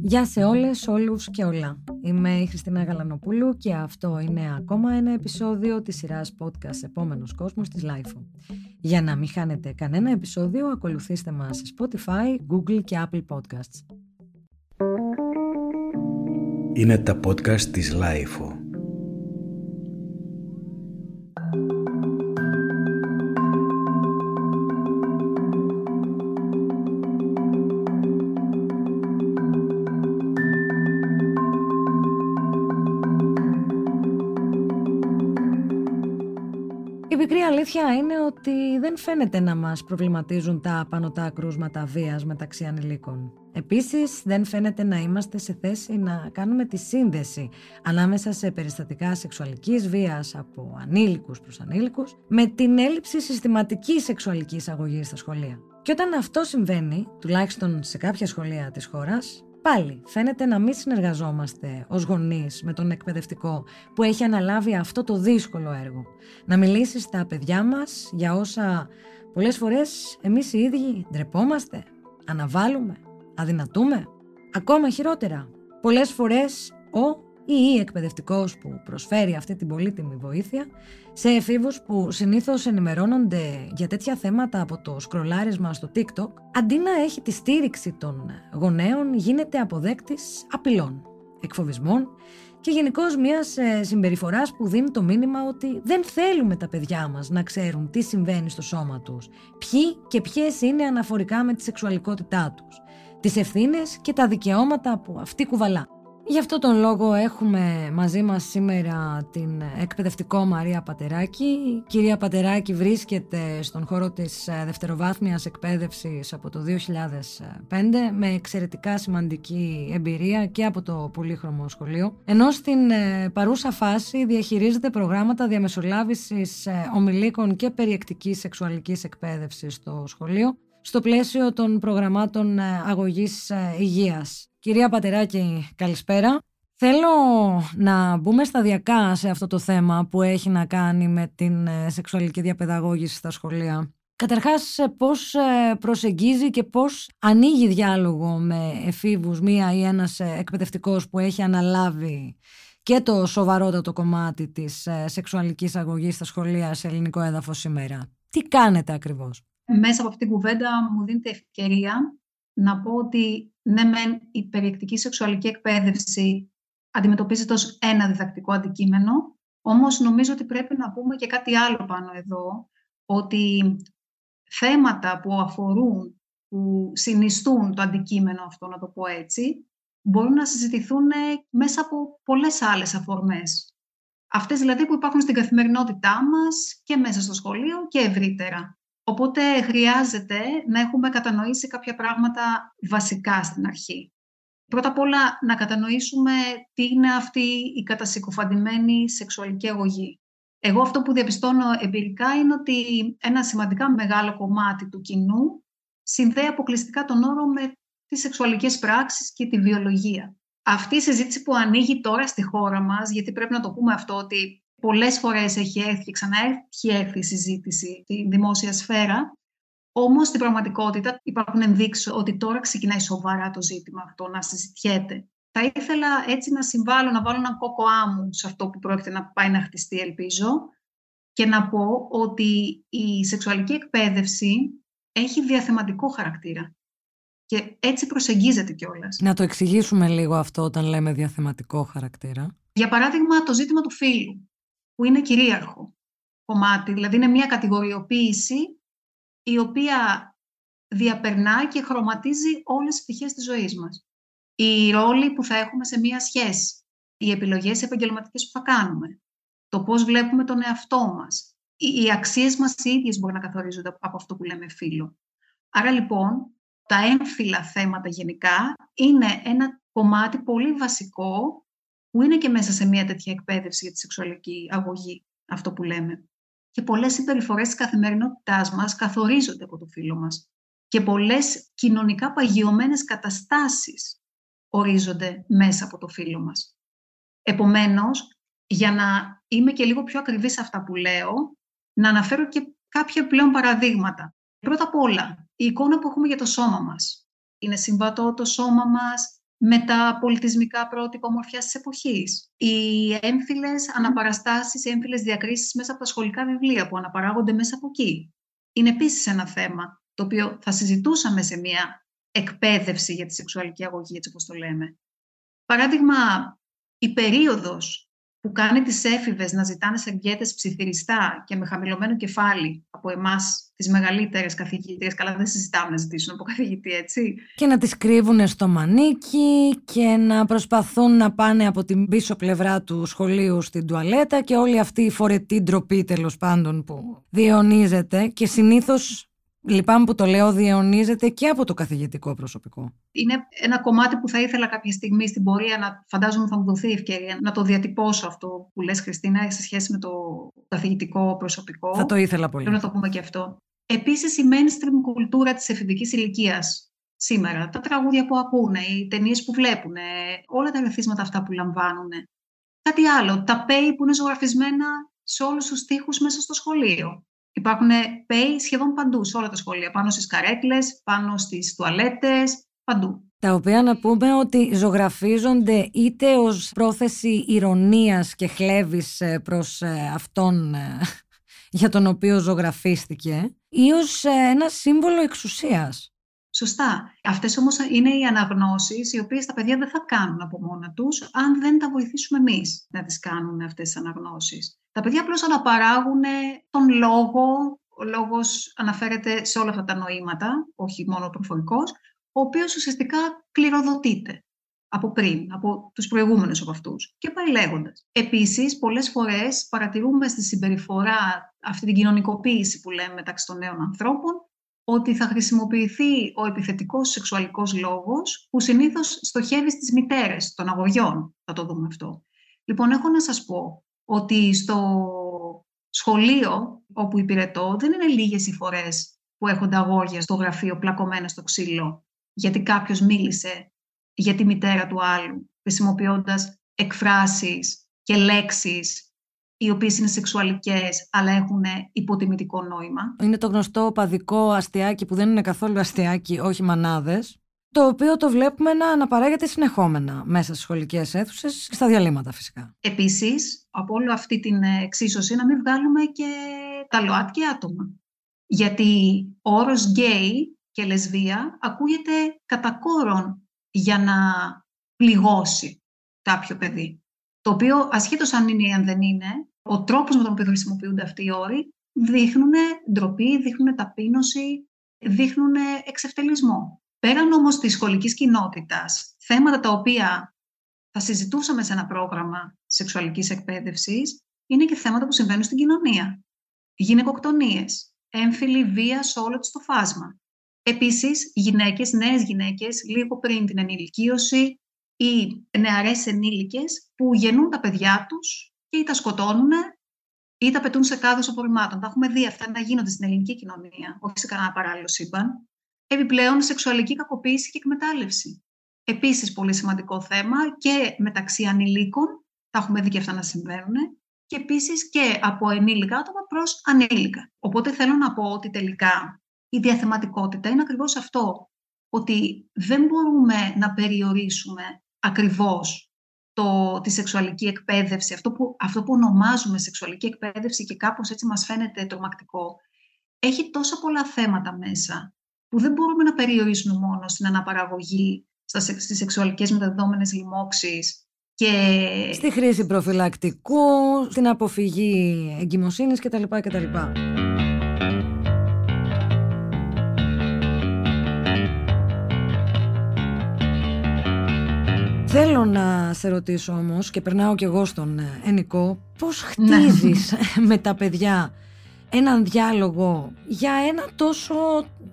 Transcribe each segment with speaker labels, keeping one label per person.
Speaker 1: Γεια σε όλες, όλους και όλα. Είμαι η Χριστίνα Γαλανοπούλου και αυτό είναι ακόμα ένα επεισόδιο της σειράς podcast «Επόμενος κόσμος» της LIFO. Για να μην χάνετε κανένα επεισόδιο, ακολουθήστε μας σε Spotify, Google και Apple Podcasts.
Speaker 2: Είναι τα podcast της LIFO.
Speaker 1: Αλήθεια είναι ότι δεν φαίνεται να μας προβληματίζουν τα πανωτά κρούσματα βίας μεταξύ ανηλίκων. Επίσης, δεν φαίνεται να είμαστε σε θέση να κάνουμε τη σύνδεση ανάμεσα σε περιστατικά σεξουαλικής βίας από ανήλικους προς ανήλικους με την έλλειψη συστηματικής σεξουαλικής αγωγής στα σχολεία. Και όταν αυτό συμβαίνει, τουλάχιστον σε κάποια σχολεία της χώρας, Πάλι φαίνεται να μην συνεργαζόμαστε ως γονείς με τον εκπαιδευτικό που έχει αναλάβει αυτό το δύσκολο έργο. Να μιλήσεις στα παιδιά μας για όσα πολλές φορές εμείς οι ίδιοι ντρεπόμαστε, αναβάλουμε, αδυνατούμε. Ακόμα χειρότερα, πολλές φορές ο ή η εκπαιδευτικός που προσφέρει αυτή την πολύτιμη βοήθεια σε εφήβους που συνήθως ενημερώνονται για τέτοια θέματα από το σκρολάρισμα στο TikTok, αντί να έχει τη στήριξη των γονέων γίνεται αποδέκτης απειλών, εκφοβισμών και γενικώ μιας ε, συμπεριφοράς που δίνει το μήνυμα ότι δεν θέλουμε τα παιδιά μας να ξέρουν τι συμβαίνει στο σώμα τους, ποιοι και ποιες είναι αναφορικά με τη σεξουαλικότητά τους, τις ευθύνες και τα δικαιώματα που αυτή κουβαλά. Γι' αυτό τον λόγο έχουμε μαζί μας σήμερα την εκπαιδευτικό Μαρία Πατεράκη. Η κυρία Πατεράκη βρίσκεται στον χώρο της ε, δευτεροβάθμιας εκπαίδευσης από το 2005 με εξαιρετικά σημαντική εμπειρία και από το πολύχρωμο σχολείο. Ενώ στην ε, παρούσα φάση διαχειρίζεται προγράμματα διαμεσολάβησης ε, ομιλίκων και περιεκτικής σεξουαλικής εκπαίδευσης στο σχολείο στο πλαίσιο των προγραμμάτων αγωγής υγείας. Κυρία Πατεράκη, καλησπέρα. Θέλω να μπούμε σταδιακά σε αυτό το θέμα που έχει να κάνει με την ε, σεξουαλική διαπαιδαγώγηση στα σχολεία. Καταρχάς, ε, πώς ε, προσεγγίζει και πώς ανοίγει διάλογο με εφήβους μία ή ένας εκπαιδευτικός που έχει αναλάβει και το σοβαρότατο κομμάτι της σεξουαλικής αγωγής στα σχολεία σε ελληνικό έδαφος σήμερα. Τι κάνετε ακριβώς;
Speaker 3: Μέσα από αυτήν την κουβέντα μου δίνετε ευκαιρία να πω ότι ναι μεν η περιεκτική σεξουαλική εκπαίδευση αντιμετωπίζεται ως ένα διδακτικό αντικείμενο, όμως νομίζω ότι πρέπει να πούμε και κάτι άλλο πάνω εδώ, ότι θέματα που αφορούν, που συνιστούν το αντικείμενο αυτό, να το πω έτσι, μπορούν να συζητηθούν μέσα από πολλές άλλες αφορμές. Αυτές δηλαδή που υπάρχουν στην καθημερινότητά μας και μέσα στο σχολείο και ευρύτερα. Οπότε χρειάζεται να έχουμε κατανοήσει κάποια πράγματα βασικά στην αρχή. Πρώτα απ' όλα να κατανοήσουμε τι είναι αυτή η κατασυκοφαντημένη σεξουαλική αγωγή. Εγώ αυτό που διαπιστώνω εμπειρικά είναι ότι ένα σημαντικά μεγάλο κομμάτι του κοινού συνδέει αποκλειστικά τον όρο με τις σεξουαλικές πράξεις και τη βιολογία. Αυτή η συζήτηση που ανοίγει τώρα στη χώρα μας, γιατί πρέπει να το πούμε αυτό ότι πολλές φορές έχει έρθει και ξανά έχει έρθει η συζήτηση στη δημόσια σφαίρα. Όμως στην πραγματικότητα υπάρχουν ενδείξεις ότι τώρα ξεκινάει σοβαρά το ζήτημα αυτό να συζητιέται. Θα ήθελα έτσι να συμβάλλω, να βάλω έναν κόκο άμμου σε αυτό που πρόκειται να πάει να χτιστεί, ελπίζω, και να πω ότι η σεξουαλική εκπαίδευση έχει διαθεματικό χαρακτήρα. Και έτσι προσεγγίζεται κιόλας.
Speaker 1: Να το εξηγήσουμε λίγο αυτό όταν λέμε διαθεματικό χαρακτήρα.
Speaker 3: Για παράδειγμα, το ζήτημα του φίλου που είναι κυρίαρχο κομμάτι. Δηλαδή είναι μια κατηγοριοποίηση η οποία διαπερνά και χρωματίζει όλες τις πτυχές της ζωής μας. Οι ρόλοι που θα έχουμε σε μια σχέση, οι επιλογές επαγγελματικές που θα κάνουμε, το πώς βλέπουμε τον εαυτό μας, οι αξίες μας οι ίδιες μπορεί να καθορίζονται από αυτό που λέμε φίλο. Άρα λοιπόν, τα έμφυλα θέματα γενικά είναι ένα κομμάτι πολύ βασικό που είναι και μέσα σε μια τέτοια εκπαίδευση για τη σεξουαλική αγωγή, αυτό που λέμε; Και πολλές συμπεριφορές της καθημερινότητάς μας καθορίζονται από το φίλο μας. Και πολλές κοινωνικά παγιωμένες καταστάσεις ορίζονται μέσα από το φίλο μας. Επομένως, για να είμαι και λίγο πιο ακριβής σε αυτά που λέω, να αναφέρω και κάποια πλέον παραδείγματα. Πρώτα απ' όλα, η εικόνα που έχουμε για το σώμα μας. Είναι συμβατό το σώμα μας με τα πολιτισμικά πρότυπα ομορφιάς της εποχής. Οι έμφυλες αναπαραστάσεις, οι έμφυλες διακρίσεις μέσα από τα σχολικά βιβλία που αναπαράγονται μέσα από εκεί. Είναι επίσης ένα θέμα το οποίο θα συζητούσαμε σε μια εκπαίδευση για τη σεξουαλική αγωγή, έτσι όπως το λέμε. Παράδειγμα, η περίοδος που κάνει τις έφηβες να ζητάνε σεργέτες ψιθυριστά και με χαμηλωμένο κεφάλι από εμάς τις μεγαλύτερες καθηγητές. Καλά δεν συζητάμε να ζητήσουν από καθηγητή, έτσι.
Speaker 1: Και να τις κρύβουν στο μανίκι και να προσπαθούν να πάνε από την πίσω πλευρά του σχολείου στην τουαλέτα και όλη αυτή η φορετή ντροπή τέλος πάντων που διαιωνίζεται και συνήθως Λυπάμαι που το λέω, διαιωνίζεται και από το καθηγητικό προσωπικό.
Speaker 3: Είναι ένα κομμάτι που θα ήθελα κάποια στιγμή στην πορεία να φαντάζομαι θα μου δοθεί ευκαιρία να το διατυπώσω αυτό που λες Χριστίνα σε σχέση με το καθηγητικό προσωπικό.
Speaker 1: Θα το ήθελα πολύ.
Speaker 3: Πρέπει να το πούμε και αυτό. Επίσης η mainstream κουλτούρα της εφηβικής ηλικίας σήμερα, τα τραγούδια που ακούνε, οι ταινίες που βλέπουν, όλα τα ρεθίσματα αυτά που λαμβάνουν. Κάτι άλλο, τα pay που είναι ζωγραφισμένα σε όλους τους τοίχους μέσα στο σχολείο. Υπάρχουν pay σχεδόν παντού, σε όλα τα σχολεία. Πάνω στις καρέκλες, πάνω στις τουαλέτες, παντού.
Speaker 1: Τα οποία να πούμε ότι ζωγραφίζονται είτε ως πρόθεση ηρωνίας και χλέβης ε, προς ε, αυτόν ε, για τον οποίο ζωγραφίστηκε ή ως ένα σύμβολο εξουσίας.
Speaker 3: Σωστά. Αυτές όμως είναι οι αναγνώσεις οι οποίες τα παιδιά δεν θα κάνουν από μόνα τους αν δεν τα βοηθήσουμε εμείς να τις κάνουν αυτές τις αναγνώσεις. Τα παιδιά απλώς αναπαράγουν τον λόγο, ο λόγος αναφέρεται σε όλα αυτά τα νοήματα, όχι μόνο ο προφορικός, ο οποίος ουσιαστικά κληροδοτείται από πριν, από τους προηγούμενους από αυτούς και πάει λέγοντας. Επίσης, πολλές φορές παρατηρούμε στη συμπεριφορά αυτή την κοινωνικοποίηση που λέμε μεταξύ των νέων ανθρώπων, ότι θα χρησιμοποιηθεί ο επιθετικός σεξουαλικός λόγος που συνήθως στοχεύει στις μητέρες των αγωγιών. Θα το δούμε αυτό. Λοιπόν, έχω να σας πω ότι στο σχολείο όπου υπηρετώ δεν είναι λίγες οι φορές που έχονται αγόρια στο γραφείο πλακωμένα στο ξύλο γιατί κάποιος μίλησε για τη μητέρα του άλλου χρησιμοποιώντας εκφράσεις και λέξεις οι οποίες είναι σεξουαλικές αλλά έχουν υποτιμητικό νόημα.
Speaker 1: Είναι το γνωστό παδικό αστιάκι που δεν είναι καθόλου αστιάκι, όχι μανάδες το οποίο το βλέπουμε να αναπαράγεται συνεχόμενα μέσα στις σχολικές αίθουσες και στα διαλύματα φυσικά.
Speaker 3: Επίσης, από όλη αυτή την εξίσωση να μην βγάλουμε και τα ΛΟΑΤΚΙ άτομα. Γιατί ο όρος γκέι και λεσβία ακούγεται κατά κόρον για να πληγώσει κάποιο παιδί. Το οποίο, ασχέτως αν είναι ή αν δεν είναι, ο τρόπος με τον οποίο χρησιμοποιούνται αυτοί οι όροι δείχνουν ντροπή, δείχνουν ταπείνωση, δείχνουν εξευτελισμό. Πέραν όμως της σχολικής κοινότητας, θέματα τα οποία θα συζητούσαμε σε ένα πρόγραμμα σεξουαλικής εκπαίδευσης, είναι και θέματα που συμβαίνουν στην κοινωνία. Γυναικοκτονίες, έμφυλη βία σε όλο το φάσμα. Επίσης, γυναίκες, νέες γυναίκες, λίγο πριν την ενηλικίωση ή νεαρές ενήλικες που γεννούν τα παιδιά τους και ή τα σκοτώνουν ή τα πετούν σε κάδους απορριμμάτων. Τα έχουμε δει αυτά να γίνονται στην ελληνική κοινωνία, όχι σε κανένα παράλληλο σύμπαν. Επιπλέον, σεξουαλική κακοποίηση και εκμετάλλευση. Επίσης, πολύ σημαντικό θέμα και μεταξύ ανηλίκων, τα έχουμε δει και αυτά να συμβαίνουν, και επίσης και από ενήλικα άτομα προς ανήλικα. Οπότε θέλω να πω ότι τελικά η διαθεματικότητα είναι ακριβώς αυτό, ότι δεν μπορούμε να περιορίσουμε ακριβώς το, τη σεξουαλική εκπαίδευση, αυτό που, αυτό που ονομάζουμε σεξουαλική εκπαίδευση και κάπως έτσι μας φαίνεται τρομακτικό, έχει τόσα πολλά θέματα μέσα που δεν μπορούμε να περιορίσουμε μόνο στην αναπαραγωγή, στις σεξουαλικές μεταδεδόμενες λοιμώξεις και...
Speaker 1: Στη χρήση προφυλακτικού, στην αποφυγή εγκυμοσύνης κτλ. κτλ. Θέλω να σε ρωτήσω όμως και περνάω κι εγώ στον ε, Ενικό πώς ναι. χτίζεις με τα παιδιά έναν διάλογο για ένα τόσο,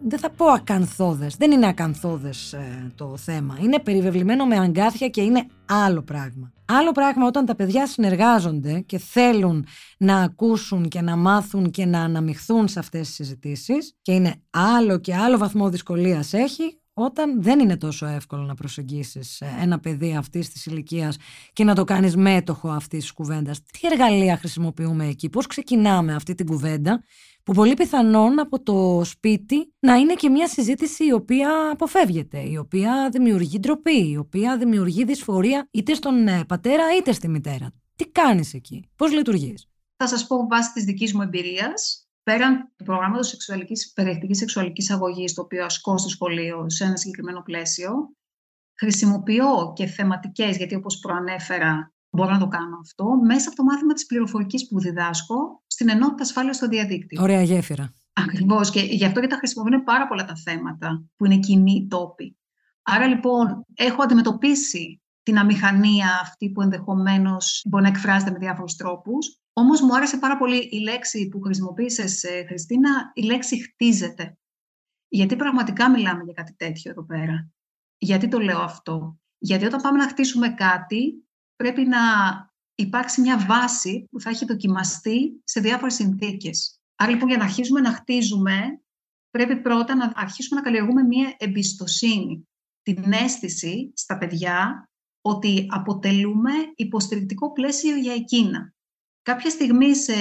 Speaker 1: δεν θα πω ακανθώδες, δεν είναι ακανθώδες ε, το θέμα, είναι περιβεβλημένο με αγκάθια και είναι άλλο πράγμα. Άλλο πράγμα όταν τα παιδιά συνεργάζονται και θέλουν να ακούσουν και να μάθουν και να αναμειχθούν σε αυτές τις συζητήσεις και είναι άλλο και άλλο βαθμό δυσκολίας έχει όταν δεν είναι τόσο εύκολο να προσεγγίσεις ε, ένα παιδί αυτής της ηλικίας και να το κάνεις μέτοχο αυτής της κουβέντας. Τι εργαλεία χρησιμοποιούμε εκεί, πώς ξεκινάμε αυτή την κουβέντα που πολύ πιθανόν από το σπίτι να είναι και μια συζήτηση η οποία αποφεύγεται, η οποία δημιουργεί ντροπή, η οποία δημιουργεί δυσφορία είτε στον ε, πατέρα είτε στη μητέρα. Τι κάνεις εκεί, πώς λειτουργείς;
Speaker 3: Θα σας πω βάσει της δικής μου εμπειρίας, πέραν του προγράμματος σεξουαλικής, περιεκτικής σεξουαλικής αγωγής, το οποίο ασκώ στο σχολείο σε ένα συγκεκριμένο πλαίσιο, χρησιμοποιώ και θεματικές, γιατί όπως προανέφερα μπορώ να το κάνω αυτό, μέσα από το μάθημα της πληροφορικής που διδάσκω στην ενότητα ασφάλειας στο διαδίκτυο.
Speaker 1: Ωραία γέφυρα.
Speaker 3: Ακριβώς. Και γι' αυτό και τα χρησιμοποιούν πάρα πολλά τα θέματα που είναι κοινοί τόποι. Άρα λοιπόν έχω αντιμετωπίσει την αμηχανία αυτή που ενδεχομένως μπορεί να εκφράζεται με διάφορους τρόπους. Όμως μου άρεσε πάρα πολύ η λέξη που χρησιμοποίησες, ε, Χριστίνα, η λέξη χτίζεται. Γιατί πραγματικά μιλάμε για κάτι τέτοιο εδώ πέρα; Γιατί το λέω αυτό; Γιατί όταν πάμε να χτίσουμε κάτι, πρέπει να υπάρξει μια βάση που θα έχει δοκιμαστεί σε διάφορες συνθήκες. Άρα λοιπόν για να αρχίσουμε να χτίζουμε, πρέπει πρώτα να αρχίσουμε να καλλιεργούμε μια εμπιστοσύνη. Την αίσθηση στα παιδιά ότι αποτελούμε υποστηρικτικό πλαίσιο για εκείνα. Κάποια στιγμή σε,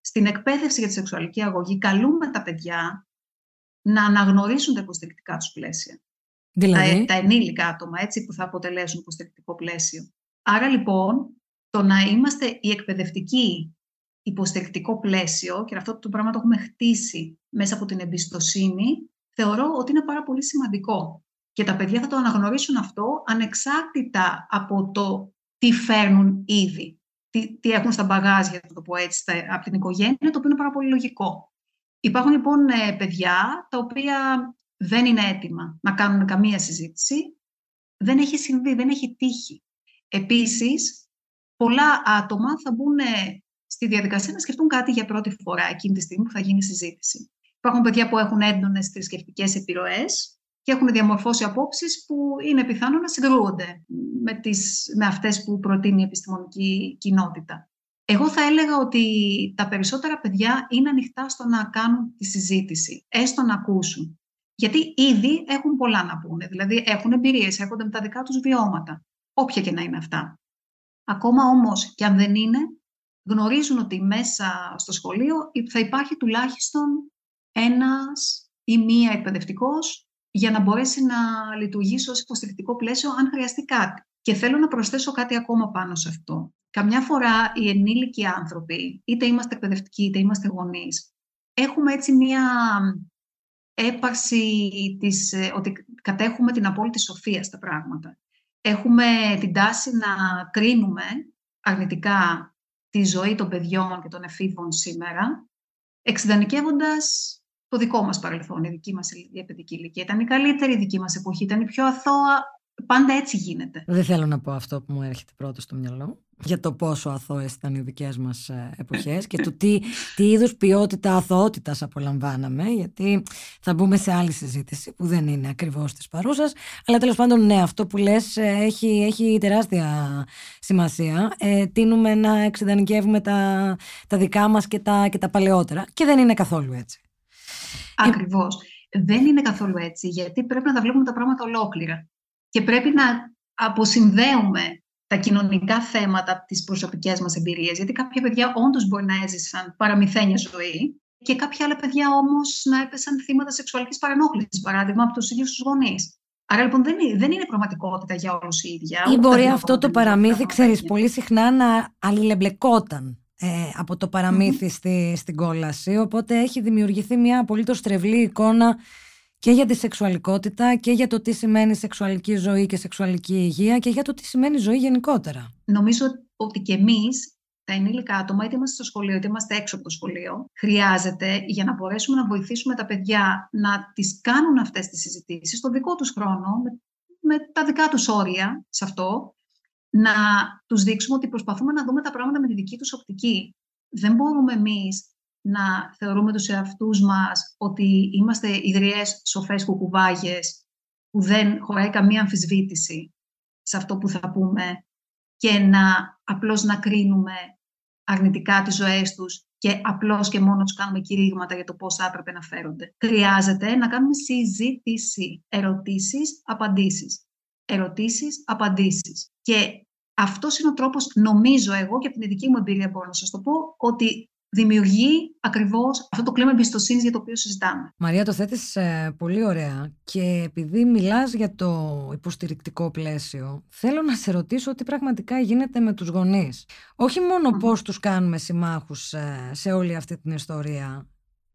Speaker 3: στην εκπαίδευση για τη σεξουαλική αγωγή καλούμε τα παιδιά να αναγνωρίσουν τα υποστηρικτικά τους πλαίσια.
Speaker 1: Δηλαδή...
Speaker 3: Τα, τα ενήλικα άτομα, έτσι, που θα αποτελέσουν υποστηρικτικό πλαίσιο. Άρα λοιπόν, το να είμαστε η εκπαιδευτική υποστηρικτικό πλαίσιο, και αυτό το πράγμα το έχουμε χτίσει μέσα από την εμπιστοσύνη, θεωρώ ότι είναι πάρα πολύ σημαντικό. Και τα παιδιά θα το αναγνωρίσουν αυτό ανεξάρτητα από το τι φέρνουν ήδη. Τι, τι έχουν στα μπαγάζια, θα το πω έτσι, από την οικογένεια, το οποίο είναι πάρα πολύ λογικό. Υπάρχουν λοιπόν ε, παιδιά τα οποία δεν είναι έτοιμα να κάνουν καμία συζήτηση. Δεν έχει συμβεί, δεν έχει τύχει. Επίσης, πολλά άτομα θα μπουν στη διαδικασία να σκεφτούν κάτι για πρώτη φορά εκείνη τη στιγμή που θα γίνει συζήτηση. Υπάρχουν παιδιά που έχουν έντονες θρησκευτικές επιρροές και έχουν διαμορφώσει απόψεις που είναι πιθανό να συγκρούονται με, τις, με αυτές που προτείνει η επιστημονική κοινότητα. Εγώ θα έλεγα ότι τα περισσότερα παιδιά είναι ανοιχτά στο να κάνουν τη συζήτηση, έστω να ακούσουν. Γιατί ήδη έχουν πολλά να πούνε, δηλαδή έχουν εμπειρίες, έρχονται με τα δικά τους βιώματα όποια και να είναι αυτά. Ακόμα όμως και αν δεν είναι, γνωρίζουν ότι μέσα στο σχολείο θα υπάρχει τουλάχιστον ένας ή μία εκπαιδευτικός για να μπορέσει να λειτουργήσει ως υποστηρικτικό πλαίσιο αν χρειαστεί κάτι. Και θέλω να προσθέσω κάτι ακόμα πάνω σε αυτό. Καμιά φορά οι ενήλικοι άνθρωποι, είτε είμαστε εκπαιδευτικοί είτε είμαστε γονείς, έχουμε έτσι μία έπαρση της, ε, ότι κατέχουμε την απόλυτη σοφία στα πράγματα έχουμε την τάση να κρίνουμε αρνητικά τη ζωή των παιδιών και των εφήβων σήμερα, εξειδανικεύοντας το δικό μας παρελθόν, η δική μας η παιδική ηλικία. Ήταν η καλύτερη η δική μας εποχή, ήταν η πιο αθώα, πάντα έτσι γίνεται.
Speaker 1: Δεν θέλω να πω αυτό που μου έρχεται πρώτο στο μυαλό για το πόσο αθώες ήταν οι δικές μας ε, εποχές και το τι, τι είδους ποιότητα αθωότητας απολαμβάναμε γιατί θα μπούμε σε άλλη συζήτηση που δεν είναι ακριβώς της παρούσας αλλά τέλος πάντων ναι αυτό που λες ε, έχει, έχει τεράστια σημασία ε, τίνουμε να εξειδανικεύουμε τα, τα δικά μας και τα, και τα παλαιότερα και δεν είναι καθόλου έτσι.
Speaker 3: Ακριβώς. Δεν είναι καθόλου έτσι γιατί πρέπει να τα βλέπουμε τα πράγματα ολόκληρα και πρέπει να αποσυνδέουμε τα κοινωνικά θέματα τις προσωπικές μας εμπειρίες. Γιατί κάποια παιδιά όντως μπορεί να έζησαν παραμυθένια ζωή και κάποια άλλα παιδιά όμως να έπεσαν θύματα σεξουαλικής παρενόχλησης, παράδειγμα, από τους ίδιους τους γονείς. Άρα λοιπόν δεν είναι, δεν είναι πραγματικότητα για όλους η ίδια.
Speaker 1: Ή μπορεί αυτό το παραμύθι, ξέρεις, πολύ συχνά να αλληλεμπλεκόταν. Ε, από το παραμυθι στη, στην κόλαση, οπότε έχει δημιουργηθεί μια απολύτως τρευλή εικόνα και για τη σεξουαλικότητα και για το τι σημαίνει σεξουαλική ζωή και σεξουαλική υγεία και για το τι σημαίνει ζωή γενικότερα.
Speaker 3: Νομίζω ότι και εμείς τα ενήλικα άτομα, είτε είμαστε στο σχολείο είτε είμαστε έξω από το σχολείο, χρειάζεται για να μπορέσουμε να βοηθήσουμε τα παιδιά να τις κάνουν αυτές τις συζητήσεις στο δικό τους χρόνο, με, με τα δικά τους όρια σε αυτό, να τους δείξουμε ότι προσπαθούμε να δούμε τα πράγματα με τη δική τους οπτική. Δεν μπορούμε εμείς να θεωρούμε τους εαυτούς μας ότι είμαστε ιδρυές σοφές κουκουβάγες που δεν χωράει καμία αμφισβήτηση σε αυτό που θα πούμε και να απλώς να κρίνουμε αρνητικά τις ζωές τους και απλώς και μόνο τους κάνουμε κηρύγματα για το πώς θα έπρεπε να φέρονται. Χρειάζεται να κάνουμε συζήτηση, ερωτήσεις, απαντήσεις. Ερωτήσεις, απαντήσεις. Και αυτός είναι ο τρόπος, νομίζω εγώ και από την ειδική μου εμπειρία μπορώ να σας το πω, ότι δημιουργεί ακριβώς αυτό το κλίμα εμπιστοσύνης για το οποίο συζητάμε.
Speaker 1: Μαρία, το θέτεις ε, πολύ ωραία και επειδή μιλάς για το υποστηρικτικό πλαίσιο, θέλω να σε ρωτήσω τι πραγματικά γίνεται με τους γονείς. Όχι μόνο mm. πώς τους κάνουμε συμμάχους ε, σε όλη αυτή την ιστορία,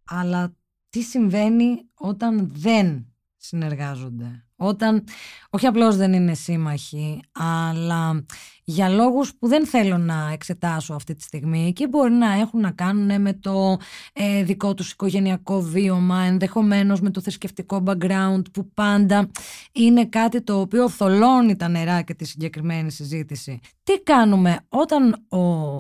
Speaker 1: αλλά τι συμβαίνει όταν δεν συνεργάζονται. Όταν όχι απλώς δεν είναι σύμμαχοι, αλλά για λόγους που δεν θέλω να εξετάσω αυτή τη στιγμή και μπορεί να έχουν να κάνουν με το ε, δικό τους οικογενειακό βίωμα, ενδεχομένως με το θρησκευτικό background που πάντα είναι κάτι το οποίο θολώνει τα νερά και τη συγκεκριμένη συζήτηση. Τι κάνουμε όταν ο,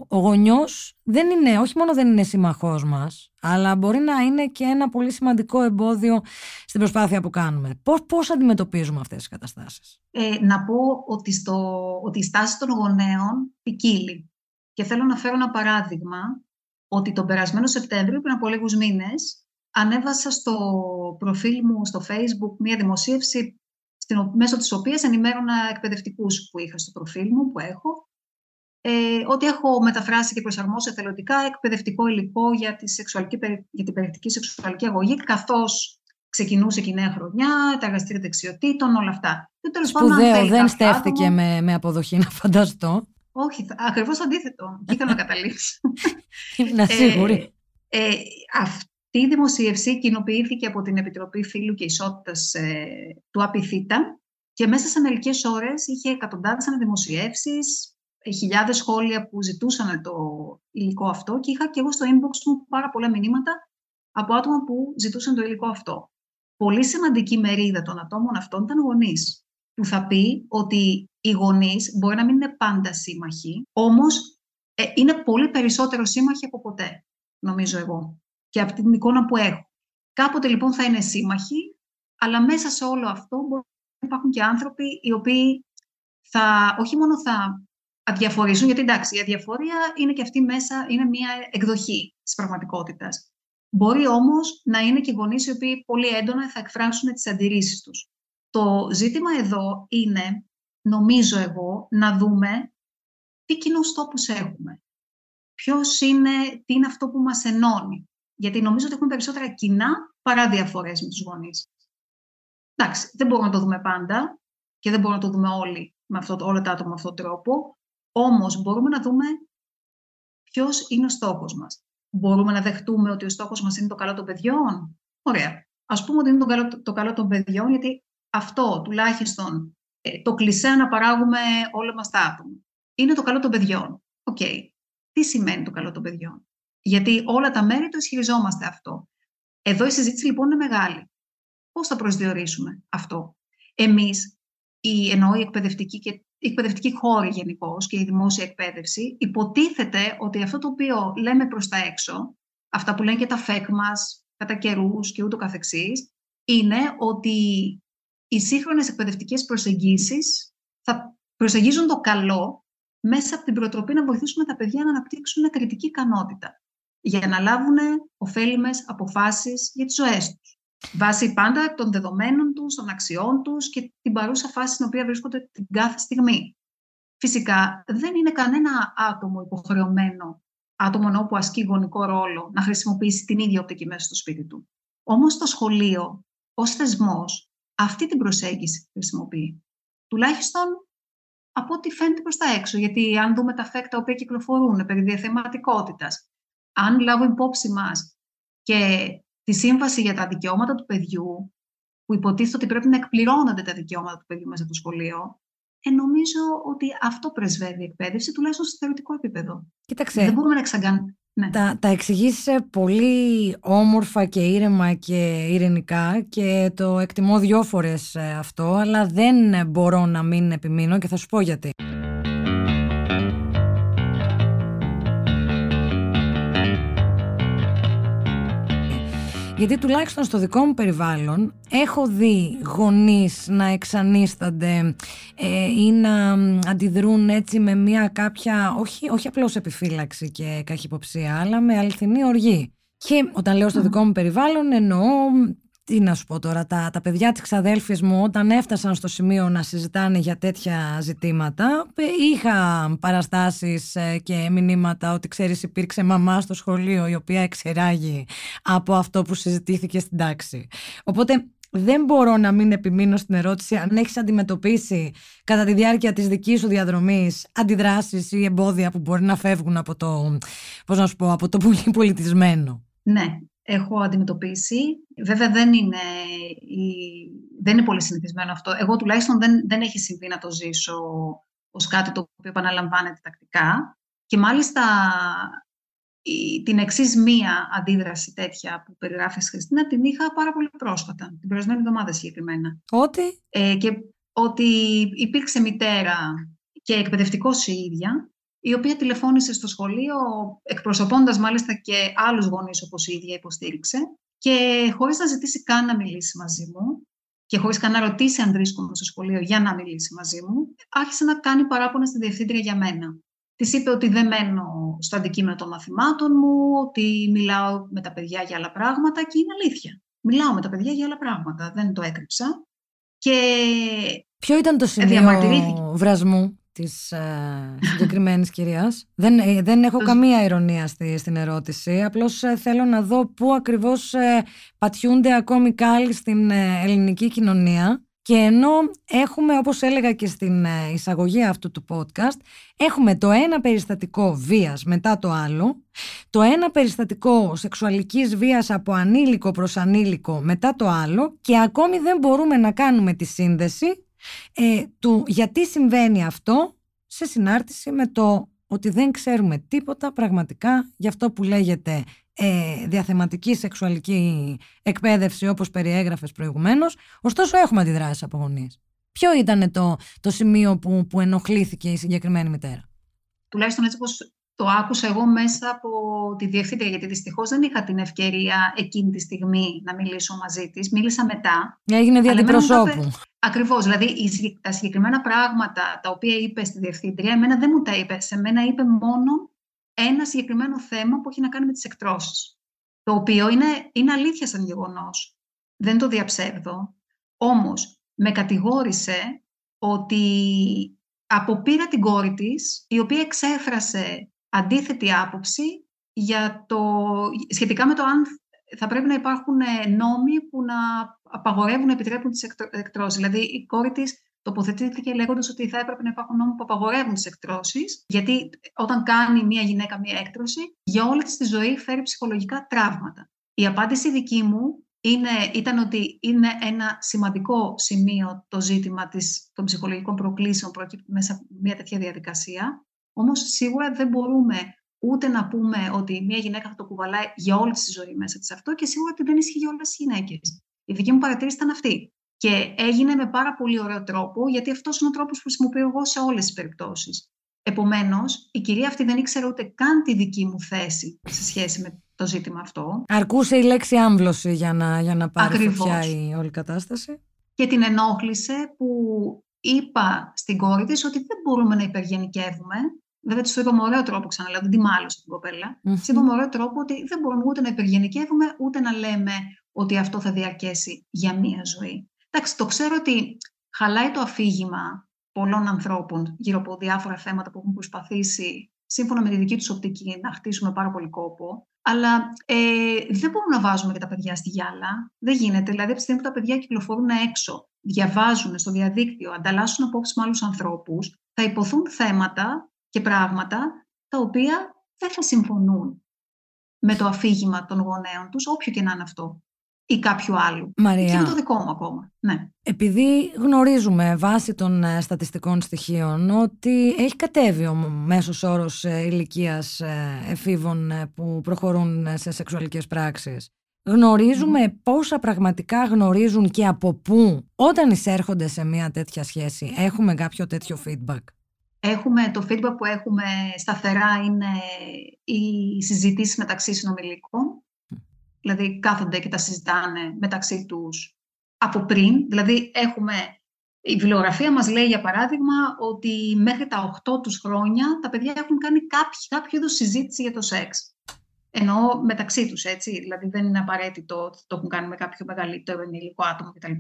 Speaker 1: ο γονιός δεν είναι, όχι μόνο δεν είναι σύμμαχός μας, αλλά μπορεί να είναι και ένα πολύ σημαντικό εμπόδιο στην προσπάθεια που κάνουμε. Πώς, πώς αντιμετωπίζουμε αυτές τις καταστάσεις;
Speaker 3: Ε, να πω ότι, στο, ότι η στάση των γονέων ποικίλει. Και θέλω να φέρω ένα παράδειγμα ότι τον περασμένο Σεπτέμβριο, πριν από λίγους μήνες, ανέβασα στο προφίλ μου στο Facebook μία δημοσίευση στην, μέσω της οποίας ενημέρωνα εκπαιδευτικούς που είχα στο προφίλ μου, που έχω, ε, ότι έχω μεταφράσει και προσαρμόσει εθελοντικά εκπαιδευτικό υλικό για, τη σεξουαλική, για την περιεκτική σεξουαλική αγωγή, καθώς ξεκινούσε και η νέα χρονιά, τα εργαστήρια δεξιοτήτων, όλα αυτά.
Speaker 1: Σπουδαίο, δεν στέφθηκε με, με αποδοχή, να φανταστώ.
Speaker 3: Όχι, ακριβώς αντίθετο. Και ήθελα να καταλήξω.
Speaker 1: Είμαι σίγουρη.
Speaker 3: Ε, ε, αυτή η δημοσίευση κοινοποιήθηκε από την Επιτροπή Φίλου και Ισότητας ε, του ΑΠΙΘΙΤΑ και μέσα σε μερικές ώρες είχε εκατοντάδες αναδημοσιεύσεις, χιλιάδες σχόλια που ζητούσαν το υλικό αυτό και είχα και εγώ στο inbox μου πάρα πολλά μηνύματα από άτομα που ζητούσαν το υλικό αυτό πολύ σημαντική μερίδα των ατόμων αυτών ήταν γονείς. Που θα πει ότι οι γονείς μπορεί να μην είναι πάντα σύμμαχοι, όμως ε, είναι πολύ περισσότερο σύμμαχοι από ποτέ, νομίζω εγώ. Και από την εικόνα που έχω. Κάποτε λοιπόν θα είναι σύμμαχοι, αλλά μέσα σε όλο αυτό μπορεί να υπάρχουν και άνθρωποι οι οποίοι θα, όχι μόνο θα αδιαφορίζουν, γιατί εντάξει, η αδιαφορία είναι και αυτή μέσα, είναι μια εκδοχή της πραγματικότητας. Μπορεί όμως να είναι και γονείς οι οποίοι πολύ έντονα θα εκφράσουν τις αντιρρήσεις τους. Το ζήτημα εδώ είναι, νομίζω εγώ, να δούμε τι κοινούς τόπους έχουμε. Ποιος είναι, τι είναι αυτό που μας ενώνει. Γιατί νομίζω ότι έχουμε περισσότερα κοινά παρά διαφορές με τους γονείς. Εντάξει, δεν μπορούμε να το δούμε πάντα και δεν μπορούμε να το δούμε όλοι με αυτό, όλα τα άτομα με αυτόν τον τρόπο. Όμως μπορούμε να δούμε ποιος είναι ο στόχος μας. Μπορούμε να δεχτούμε ότι ο στόχος μας είναι το καλό των παιδιών; Ωραία. Ας πούμε ότι είναι το καλό, το καλό των παιδιών, γιατί αυτό τουλάχιστον ε, το κλισέ να παράγουμε όλα μας τα άτομα. Είναι το καλό των παιδιών. Οκ. Τι σημαίνει το καλό των παιδιών; Γιατί όλα τα μέρη το ισχυριζόμαστε αυτό. Εδώ η συζήτηση λοιπόν είναι μεγάλη. Πώς θα προσδιορίσουμε αυτό; Εμείς, η, εννοώ η εκπαιδευτική και η εκπαιδευτική χώρη γενικώς και η δημόσια εκπαίδευση, υποτίθεται ότι αυτό το οποίο λέμε προς τα έξω, αυτά που λένε και τα φεκ μας, κατά καιρούς και ούτω καθεξής, είναι ότι οι σύγχρονες εκπαιδευτικές προσεγγίσεις θα προσεγγίζουν το καλό μέσα από την προτροπή να βοηθήσουμε τα παιδιά να αναπτύξουν κριτική ικανότητα για να λάβουν ωφέλιμες αποφάσεις για τις ζωές τους. Βάσει πάντα των δεδομένων τους, των αξιών τους και την παρούσα φάση στην οποία βρίσκονται την κάθε στιγμή. Φυσικά, δεν είναι κανένα άτομο υποχρεωμένο, άτομο που ασκεί γονικό ρόλο, να χρησιμοποιήσει την ίδια οπτική μέσα στο σπίτι του. Όμως το σχολείο, ως θεσμός, αυτή την προσέγγιση χρησιμοποιεί. Τουλάχιστον από ό,τι φαίνεται προς τα έξω. Γιατί αν δούμε τα φέκτα που κυκλοφορούν περί διαθεματικότητας, αν λάβω υπόψη μας και τη Σύμβαση για τα Δικαιώματα του Παιδιού, που υποτίθεται ότι πρέπει να εκπληρώνονται τα δικαιώματα του παιδιού μέσα από το σχολείο, ε, νομίζω ότι αυτό πρεσβεύει η εκπαίδευση, τουλάχιστον στο θεωρητικό επίπεδο.
Speaker 1: Κοίταξε.
Speaker 3: Δεν μπορούμε να εξαγκάνουμε. Ναι.
Speaker 1: Τα, τα εξηγήσεις πολύ όμορφα και ήρεμα και ειρηνικά και το εκτιμώ δυο φορές ε, αυτό, αλλά δεν μπορώ να μην επιμείνω και θα σου πω γιατί. Γιατί τουλάχιστον στο δικό μου περιβάλλον έχω δει γονείς να εξανίστανται ε, ή να αντιδρούν έτσι με μια κάποια, όχι, όχι απλώς επιφύλαξη και καχυποψία, αλλά με αληθινή οργή. Και όταν λέω στο δικό μου περιβάλλον εννοώ τι να σου πω τώρα, τα, τα παιδιά της ξαδέλφης μου όταν έφτασαν στο σημείο να συζητάνε για τέτοια ζητήματα είχα παραστάσεις ε, και μηνύματα ότι ξέρεις υπήρξε μαμά στο σχολείο η οποία εξεράγει από αυτό που συζητήθηκε στην τάξη. Οπότε δεν μπορώ να μην επιμείνω στην ερώτηση αν έχεις αντιμετωπίσει κατά τη διάρκεια της δικής σου διαδρομής αντιδράσεις ή εμπόδια που μπορεί να φεύγουν από το, πώς να σου πω, από το πολύ πολιτισμένο.
Speaker 3: Ναι, έχω αντιμετωπίσει. Βέβαια δεν είναι, δεν είναι πολύ συνηθισμένο αυτό. Εγώ τουλάχιστον δεν, δεν έχει συμβεί να το ζήσω ως κάτι το οποίο επαναλαμβάνεται τακτικά. Και μάλιστα την εξής μία αντίδραση τέτοια που περιγράφεις Χριστίνα την είχα πάρα πολύ πρόσφατα, την περασμένη εβδομάδα συγκεκριμένα.
Speaker 1: Ότι;
Speaker 3: Ε, και ότι υπήρξε μητέρα και εκπαιδευτικός η ίδια, η οποία τηλεφώνησε στο σχολείο, εκπροσωπώντας μάλιστα και άλλους γονείς όπως η ίδια υποστήριξε και χωρίς να ζητήσει καν να μιλήσει μαζί μου και χωρίς καν να ρωτήσει αν βρίσκομαι στο σχολείο για να μιλήσει μαζί μου, άρχισε να κάνει παράπονα στη διευθύντρια για μένα. Της είπε ότι δεν μένω στο αντικείμενο των μαθημάτων μου, ότι μιλάω με τα παιδιά για άλλα πράγματα και είναι αλήθεια. Μιλάω με τα παιδιά για άλλα πράγματα, δεν το έκρυψα. Και
Speaker 1: Ποιο ήταν το σημείο βρασμού; Της ε, συγκεκριμένης κυρίας. Δεν, ε, δεν έχω καμία ηρωνία στη, στην ερώτηση. Απλώς ε, θέλω να δω πού ακριβώς ε, πατιούνται ακόμη κάλλοι στην ε, ελληνική κοινωνία. Και ενώ έχουμε, όπως έλεγα και στην εισαγωγή αυτού του podcast, έχουμε το ένα περιστατικό βίας μετά το άλλο, το ένα περιστατικό σεξουαλικής βίας από ανήλικο προς ανήλικο μετά το άλλο και ακόμη δεν μπορούμε να κάνουμε τη σύνδεση ε, του γιατί συμβαίνει αυτό σε συνάρτηση με το ότι δεν ξέρουμε τίποτα πραγματικά για αυτό που λέγεται ε, διαθεματική σεξουαλική εκπαίδευση όπως περιέγραφες προηγουμένως, ωστόσο έχουμε αντιδράσεις από γονείς. Ποιο ήταν το, το σημείο που, που ενοχλήθηκε η συγκεκριμένη μητέρα;
Speaker 3: Τουλάχιστον έτσι όπως το άκουσα εγώ μέσα από τη διευθύντρια, γιατί δυστυχώς δεν είχα την ευκαιρία εκείνη τη στιγμή να μιλήσω μαζί της. Μίλησα μετά.
Speaker 1: Έγινε δια προσώπου.
Speaker 3: Ακριβώς, δηλαδή τα συγκεκριμένα πράγματα τα οποία είπε στη διευθύντρια, εμένα δεν μου τα είπε. Σε μένα είπε μόνο ένα συγκεκριμένο θέμα που έχει να κάνει με τις εκτρώσεις. Το οποίο είναι, είναι αλήθεια σαν γεγονός. Δεν το διαψεύδω. Όμως, με κατηγόρησε ότι αποπήρα την κόρη της, η οποία εξέφρασε αντίθετη άποψη για το, σχετικά με το αν θα πρέπει να υπάρχουν ε, νόμοι που να απαγορεύουν, να επιτρέπουν τις εκτρώσεις. Δηλαδή η κόρη της τοποθετήθηκε λέγοντας ότι θα έπρεπε να υπάρχουν νόμοι που απαγορεύουν τις εκτρώσεις, γιατί όταν κάνει μια γυναίκα μια έκτρωση, για όλη της τη ζωή φέρει ψυχολογικά τραύματα. Η απάντηση δική μου είναι, ήταν ότι είναι ένα σημαντικό σημείο το ζήτημα της, των ψυχολογικών προκλήσεων προκύπτει μέσα από μια τέτοια διαδικασία όμως σίγουρα δεν μπορούμε ούτε να πούμε ότι μια γυναίκα θα το κουβαλάει για όλη τη ζωή μέσα της αυτό και σίγουρα ότι δεν ισχύει για όλες τις γυναίκες. Η δική μου παρατήρηση ήταν αυτή. Και έγινε με πάρα πολύ ωραίο τρόπο, γιατί αυτός είναι ο τρόπος που χρησιμοποιώ εγώ σε όλες τις περιπτώσεις. Επομένως, η κυρία αυτή δεν ήξερε ούτε καν τη δική μου θέση σε σχέση με το ζήτημα αυτό.
Speaker 1: Αρκούσε η λέξη άμβλωση για να, για να πάρει φωτιά η όλη κατάσταση;
Speaker 3: Και την ενόχλησε που είπα στην κόρη της ότι δεν μπορούμε να υπεργενικεύουμε Βέβαια, τη το είπα με ωραίο τρόπο, ξαναλέω, δεν τη μάλωσα την κοπέλα. Mm. Τη είπα με ωραίο τρόπο ότι δεν μπορούμε ούτε να υπεργενικεύουμε, ούτε να λέμε ότι αυτό θα διαρκέσει για μία ζωή. Εντάξει, το ξέρω ότι χαλάει το αφήγημα πολλών ανθρώπων γύρω από διάφορα θέματα που έχουν προσπαθήσει, σύμφωνα με τη δική τους οπτική, να χτίσουμε πάρα πολύ κόπο. Αλλά ε, δεν μπορούμε να βάζουμε και τα παιδιά στη γυάλα. Δεν γίνεται. Δηλαδή, από τη στιγμή που τα παιδιά κυκλοφορούν έξω, διαβάζουν στο διαδίκτυο, ανταλλάσσουν απόψεις με άλλους ανθρώπους, θα υποθούν θέματα και πράγματα τα οποία δεν θα συμφωνούν με το αφήγημα των γονέων τους, όποιο και να είναι αυτό ή κάποιου άλλου.
Speaker 1: Μαρία,
Speaker 3: και είναι το δικό μου ακόμα. Ναι.
Speaker 1: Επειδή γνωρίζουμε βάσει των ε, στατιστικών στοιχείων ότι έχει κατέβει ο μέσος όρος ε, ηλικίας ε, εφήβων που προχωρούν σε σεξουαλικές πράξεις. Γνωρίζουμε πόσα πραγματικά γνωρίζουν και από πού όταν εισέρχονται σε μια τέτοια σχέση. Έχουμε κάποιο τέτοιο feedback;
Speaker 3: Έχουμε, το feedback που έχουμε σταθερά είναι οι συζητήσεις μεταξύ συνομιλικών. Δηλαδή κάθονται και τα συζητάνε μεταξύ τους από πριν. Δηλαδή έχουμε, η βιβλιογραφία μας λέει για παράδειγμα ότι μέχρι τα 8 τους χρόνια τα παιδιά έχουν κάνει κάποιο, κάποιο είδους συζήτηση για το σεξ. Εννοώ μεταξύ τους, έτσι. Δηλαδή δεν είναι απαραίτητο ότι το έχουν κάνει με κάποιο μεγαλύτερο ενήλικο άτομο κτλ.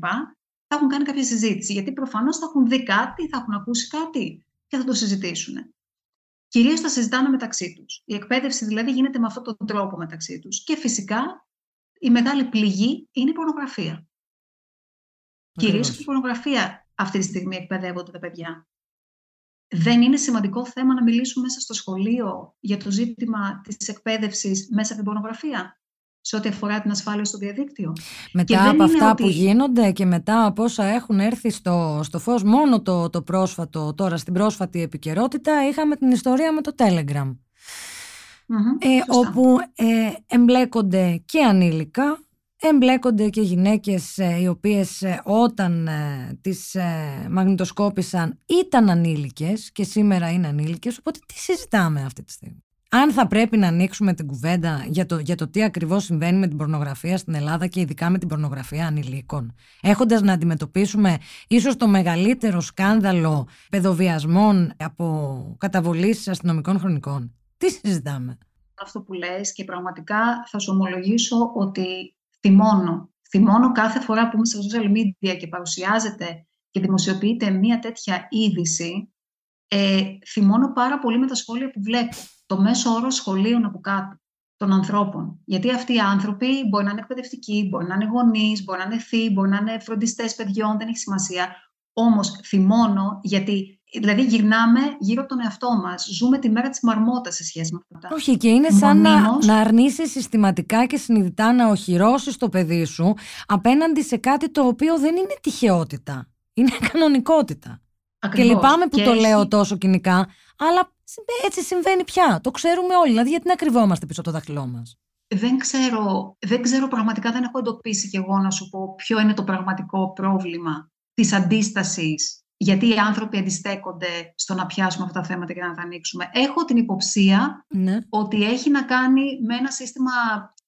Speaker 3: Θα έχουν κάνει κάποια συζήτηση, γιατί προφανώς θα έχουν δει κάτι, θα έχουν ακούσει κάτι και θα το συζητήσουν. Κυρίως θα συζητάνε μεταξύ τους. Η εκπαίδευση δηλαδή γίνεται με αυτόν τον τρόπο μεταξύ τους. Και φυσικά η μεγάλη πληγή είναι η πορνογραφία. Κυρίως η πορνογραφία αυτή τη στιγμή εκπαιδεύονται τα παιδιά. Δεν είναι σημαντικό θέμα να μιλήσουμε μέσα στο σχολείο για το ζήτημα της εκπαίδευσης μέσα από την πορνογραφία; Σε ό,τι αφορά την ασφάλεια στο διαδίκτυο.
Speaker 1: Μετά από αυτά που γίνονται και μετά από όσα έχουν έρθει στο, στο φως μόνο το, το πρόσφατο, τώρα στην πρόσφατη επικαιρότητα, είχαμε την ιστορία με το Telegram. ε, όπου ε, εμπλέκονται και ανήλικα, εμπλέκονται και γυναίκες ε, οι οποίες ε, όταν ε, τις μαγνητοσκόπησαν ήταν ανήλικες και σήμερα είναι ανήλικες, οπότε τι συζητάμε αυτή τη στιγμή; Αν θα πρέπει να ανοίξουμε την κουβέντα για το, για το τι ακριβώς συμβαίνει με την πορνογραφία στην Ελλάδα και ειδικά με την πορνογραφία ανηλίκων, έχοντας να αντιμετωπίσουμε ίσως το μεγαλύτερο σκάνδαλο παιδοβιασμών από καταβολής αστυνομικών χρονικών. Τι συζητάμε;
Speaker 3: Αυτό που λες και πραγματικά θα σου ομολογήσω ότι θυμώνω. Θυμώνω κάθε φορά που είμαι στα social media και παρουσιάζεται και δημοσιοποιείται μια τέτοια είδηση. Ε, θυμώνω πάρα πολύ με τα σχόλια που βλέπω το μέσο όρο σχολείων από κάτω των ανθρώπων. Γιατί αυτοί οι άνθρωποι μπορεί να είναι εκπαιδευτικοί, μπορεί να είναι γονείς, μπορεί να είναι θείοι, μπορεί να είναι φροντιστές παιδιών, δεν έχει σημασία. Όμως θυμώνω γιατί. Δηλαδή, γυρνάμε γύρω από τον εαυτό μας. Ζούμε τη μέρα της μαρμότας σε σχέση με αυτά.
Speaker 1: Όχι, και είναι σαν να, να αρνήσεις συστηματικά και συνειδητά να οχυρώσεις το παιδί σου απέναντι σε κάτι το οποίο δεν είναι τυχαιότητα. Είναι κανονικότητα. Ακριβώς. Και λυπάμαι που το λέω τόσο κοινικά, αλλά έτσι συμβαίνει πια. Το ξέρουμε όλοι. Δηλαδή, γιατί να κρυβόμαστε πίσω από το δάχτυλό μας;
Speaker 3: Δεν ξέρω, δεν ξέρω πραγματικά, δεν έχω εντοπίσει κι εγώ να σου πω ποιο είναι το πραγματικό πρόβλημα της αντίστασης. Γιατί οι άνθρωποι αντιστέκονται στο να πιάσουμε αυτά τα θέματα και να τα ανοίξουμε. Έχω την υποψία ναι. ότι έχει να κάνει με ένα σύστημα,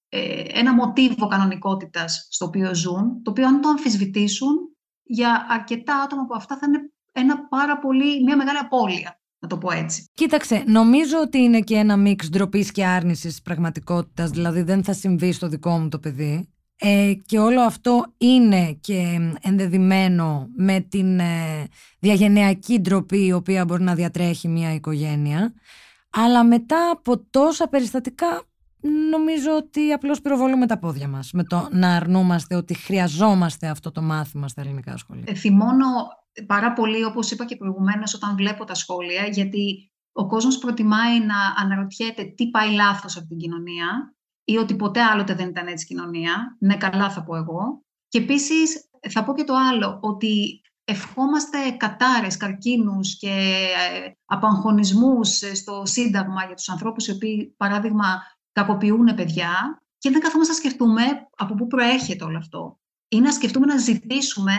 Speaker 3: ε, ένα μοτίβο κανονικότητας στο οποίο ζουν, το οποίο αν το αμφισβητήσουν, για αρκετά άτομα από αυτά θα είναι ένα πάρα πολύ, μια μεγάλη απώλεια να το πω έτσι.
Speaker 1: Κοίταξε, νομίζω ότι είναι και ένα μίξ ντροπής και άρνησης τη πραγματικότητας, δηλαδή δεν θα συμβεί στο δικό μου το παιδί. Ε, και όλο αυτό είναι και ενδεδειμένο με την ε, διαγενειακή ντροπή η οποία μπορεί να διατρέχει μια οικογένεια. Αλλά μετά από τόσα περιστατικά νομίζω ότι απλώς πυροβολούμε τα πόδια μας με το να αρνούμαστε ότι χρειαζόμαστε αυτό το μάθημα στα ελληνικά σχολεία.
Speaker 3: Ε, θυμώνω πάρα πολύ, όπως είπα και προηγουμένως, όταν βλέπω τα σχόλια, γιατί ο κόσμος προτιμάει να αναρωτιέται τι πάει λάθος από την κοινωνία ή ότι ποτέ άλλοτε δεν ήταν έτσι κοινωνία. Ναι, καλά θα πω εγώ. Και επίσης θα πω και το άλλο, ότι ευχόμαστε κατάρες, καρκίνους και ε, απαγχωνισμούς στο Σύνταγμα για τους ανθρώπους οι οποίοι, παράδειγμα, κακοποιούν παιδιά και δεν καθόμαστε να σκεφτούμε από πού προέρχεται όλο αυτό. Ή να σκεφτούμε να ζητήσουμε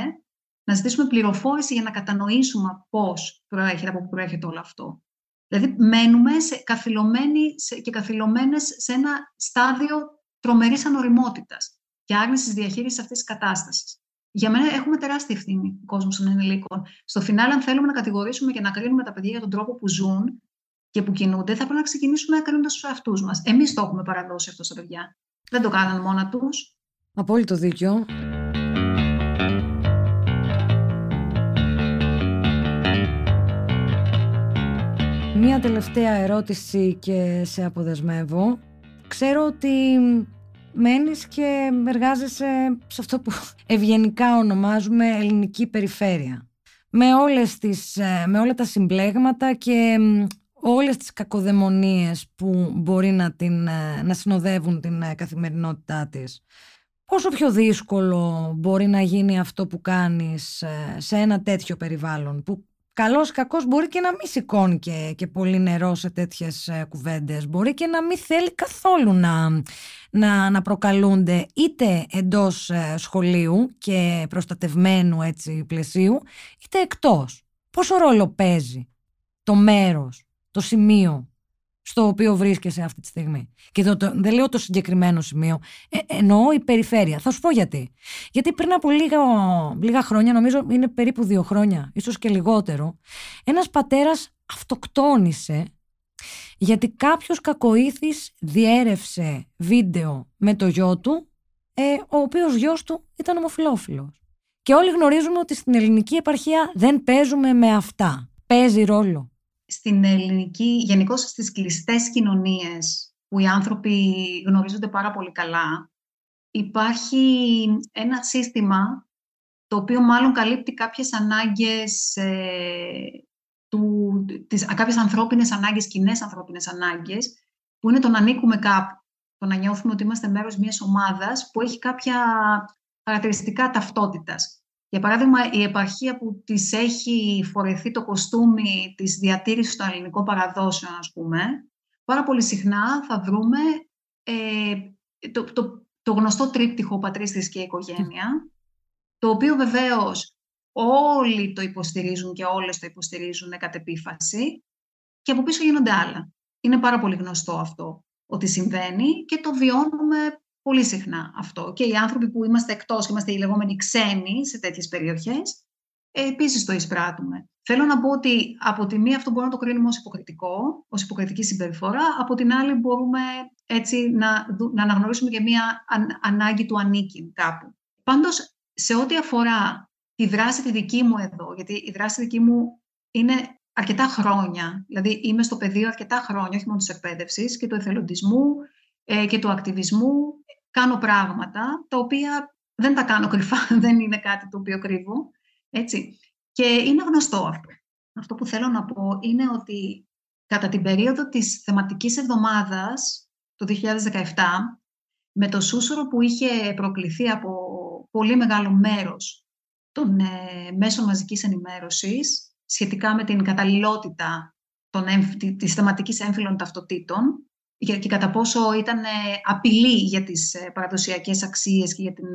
Speaker 3: να ζητήσουμε πληροφόρηση για να κατανοήσουμε πώς προέρχεται, από πού προέρχεται όλο αυτό. Δηλαδή, μένουμε σε, καθυλωμένοι σε, και καθυλωμένες σε ένα στάδιο τρομερής ανοριμότητας και άρνησης διαχείρισης αυτής της κατάστασης. Για μένα έχουμε τεράστια ευθύνη ο κόσμος των ενηλίκων. Στο φινάλ, αν θέλουμε να κατηγορήσουμε και να κρίνουμε τα παιδιά για τον τρόπο που ζουν και που κινούνται, θα πρέπει να ξεκινήσουμε κρίνοντας τους εαυτούς μας. Εμείς το έχουμε παραδώσει αυτό στα παιδιά. Δεν το κάνανε μόνα τους.
Speaker 1: Απόλυτο δίκιο. Μία τελευταία ερώτηση και σε αποδεσμεύω. Ξέρω ότι μένεις και εργάζεσαι σε αυτό που ευγενικά ονομάζουμε ελληνική περιφέρεια. Με, όλες τις, ε, με όλα τα συμπλέγματα και όλες τις κακοδαιμονίες που μπορεί να, την, ε, να συνοδεύουν την ε, καθημερινότητά της. Πόσο πιο δύσκολο μπορεί να γίνει αυτό που κάνεις σε ένα τέτοιο περιβάλλον που Καλός ή κακός μπορεί και να μην σηκώνει και, και πολύ νερό σε τέτοιες κουβέντες. Μπορεί και να μην θέλει καθόλου να, να, να προκαλούνται είτε εντός ε, σχολείου και προστατευμένου έτσι πλαισίου, είτε εκτός. Πόσο ρόλο παίζει το μέρος, το σημείο στο οποίο βρίσκεσαι αυτή τη στιγμή. Και το, δεν λέω το συγκεκριμένο σημείο, ε, εννοώ η περιφέρεια. Θα σου πω γιατί. Γιατί πριν από λίγα, λίγα χρόνια, νομίζω είναι περίπου δύο χρόνια, ίσως και λιγότερο, ένας πατέρας αυτοκτόνησε Γιατί κάποιος κακοήθης διέρευσε βίντεο με το γιο του, ε, ο οποίος γιος του ήταν ομοφιλόφιλος. Και όλοι γνωρίζουμε ότι στην ελληνική επαρχία δεν παίζουμε με αυτά. Παίζει ρόλο.
Speaker 3: Στην ελληνική, γενικώς στις κλειστές κοινωνίες που οι άνθρωποι γνωρίζονται πάρα πολύ καλά, υπάρχει ένα σύστημα το οποίο μάλλον καλύπτει κάποιες ανάγκες, ε, του, τις, κάποιες ανθρώπινες ανάγκες, κοινές ανθρώπινες ανάγκες, που είναι το να ανήκουμε κάπου, το να νιώθουμε ότι είμαστε μέρος μιας ομάδας που έχει κάποια χαρακτηριστικά ταυτότητας. Για παράδειγμα, η επαρχία που της έχει φορεθεί το κοστούμι της διατήρησης των ελληνικών παραδόσεων, ας πούμε, πάρα πολύ συχνά θα βρούμε ε, το, το, το γνωστό τρίπτυχο πατρίς και οικογένεια, το οποίο βεβαίως όλοι το υποστηρίζουν και όλες το υποστηρίζουν κατ' επίφαση και από πίσω γίνονται άλλα. Είναι πάρα πολύ γνωστό αυτό ότι συμβαίνει και το βιώνουμε πολύ συχνά αυτό. Και οι άνθρωποι που είμαστε εκτός, είμαστε οι λεγόμενοι ξένοι σε τέτοιες περιοχές, ε, επίσης το εισπράττουμε. Θέλω να πω ότι από τη μία αυτό μπορούμε να το κρίνουμε ως υποκριτικό, ως υποκριτική συμπεριφορά, από την άλλη μπορούμε έτσι να, να αναγνωρίσουμε και μία ανάγκη του ανήκει κάπου. Πάντως, σε ό,τι αφορά τη δράση τη δική μου εδώ, γιατί η δράση δική μου είναι αρκετά χρόνια, δηλαδή είμαι στο πεδίο αρκετά χρόνια, όχι μόνο της εκπαίδευσης και του εθελοντισμού ε, και του ακτιβισμού, κάνω πράγματα τα οποία δεν τα κάνω κρυφά, δεν είναι κάτι το οποίο κρύβω, έτσι. Και είναι γνωστό αυτό. Αυτό που θέλω να πω είναι ότι κατά την περίοδο της θεματικής εβδομάδας το 2017, με το σούσουρο που είχε προκληθεί από πολύ μεγάλο μέρος των ε, μέσων μαζικής ενημέρωσης σχετικά με την καταλληλότητα των, της θεματικής έμφυλων ταυτοτήτων και κατά πόσο ήταν ε, απειλή για τις ε, παραδοσιακές αξίες και για την